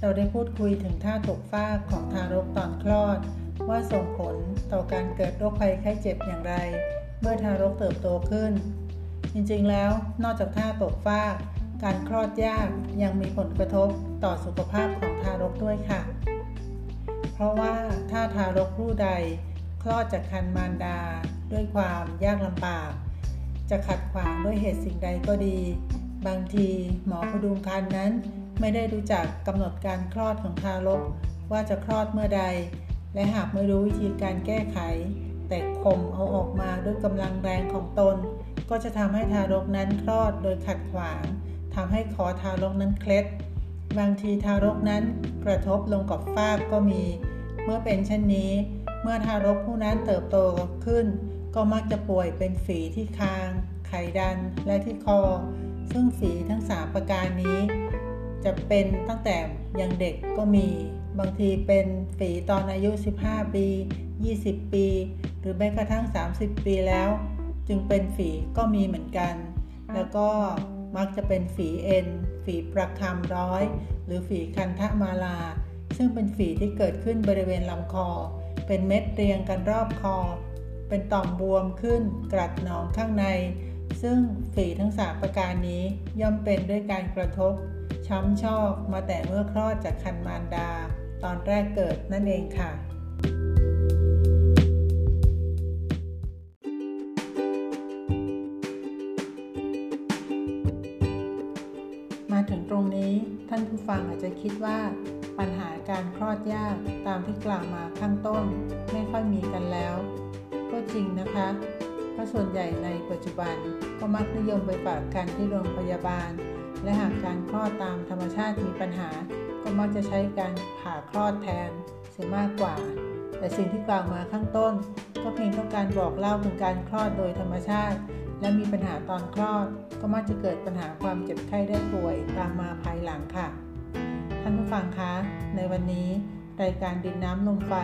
เราได้พูดคุยถึงท่าตกฟากของทารกตอนคลอด ว่าส่งผลต่อการเกิดโรคภัยไข้เจ็บอย่างไร เมื่อทารกเติบโตขึ้น จริงๆแล้วนอกจากท่าตกฟากการคลอดยากยังมีผลกระทบต่อสุขภาพของทารกด้วยค่ะ เพราะว่าถ้าทารกผู้ใด คลอดจากคันมารดา ด้วยความยากลำบาก จะขัดขวางด้วยเหตุสิ่งใดก็ดี บางทีหมอพดุงครรภ์นั้น ไม่ได้รู้จักกำหนดการคลอดของทารก ว่าจะคลอดเมื่อใด และหากไม่รู้วิธีการแก้ไข แต่ข่มเอาออกมาด้วยกำลังแรงของตน ก็จะทำให้ทารกนั้นคลอดโดยขัดขวางทำให้คอทารกนั้นเคล็ด บางทีทารกนั้นกระทบลงกับฟากก็มี เมื่อเป็นเช่นนี้ เมื่อทารกผู้นั้นเติบโตขึ้น ก็มักจะป่วยเป็นฝีที่คาง ไขดันและที่คอ ซึ่งฝีทั้ง 3 ประการนี้ จะเป็นตั้งแต่ยังเด็กก็มี บางทีเป็นฝีตอนอายุ 15 ปี 20 ปี หรือแม้กระทั่ง 30 ปีแล้ว จึงเป็นฝีก็มีเหมือนกัน แล้วก็มักจะเป็นฝีเอ็น ฝีประคำร้อย หรือฝีคันทมาลา ซึ่งเป็นฝีที่เกิดขึ้นบริเวณลำคอ เป็นเม็ดเรียงกันรอบคอ เป็นต่อมบวมขึ้นกรัดหนองข้างใน ซึ่งฝีทั้งสามประการนี้ย่อมเป็นด้วยการกระทบ ช้ำชอกมาแต่เมื่อคลอดจากคันมารดา ตอนแรกเกิดนั่นเองค่ะ มาถึงตรงนี้ท่านผู้ฟังอาจจะคิดว่าปัญหาการคลอดยากตามที่กล่าวมาข้างต้นไม่ค่อยมีกันแล้ว ก็จริงนะคะ ราะส่วนใหญ่ในปัจจุบันก็มักนิยมไปฝากกันที่โรงพยาบาล และหากการคลอดตามธรรมชาติมีปัญหา ก็มักจะใช้การผ่าคลอดแทนเสียมากกว่า แต่สิ่งที่กล่าวมาข้างต้น ก็เพียงต้องการบอกเล่าถึงการคลอดโดยธรรมชาติ และมีปัญหาตอนคลอด ก็มักจะเกิดปัญหาความเจ็บไข้ได้ป่วยตามมาภายหลังค่ะ ท่านผู้ฟังคะ ในวันนี้รายการดินน้ำลมไฟ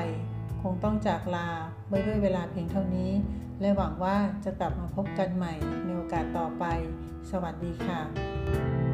คงต้องจากลาไว้ด้วยเวลาเพียงเท่านี้ และหวังว่าจะกลับมาพบกันใหม่ในโอกาสต่อไป สวัสดีค่ะ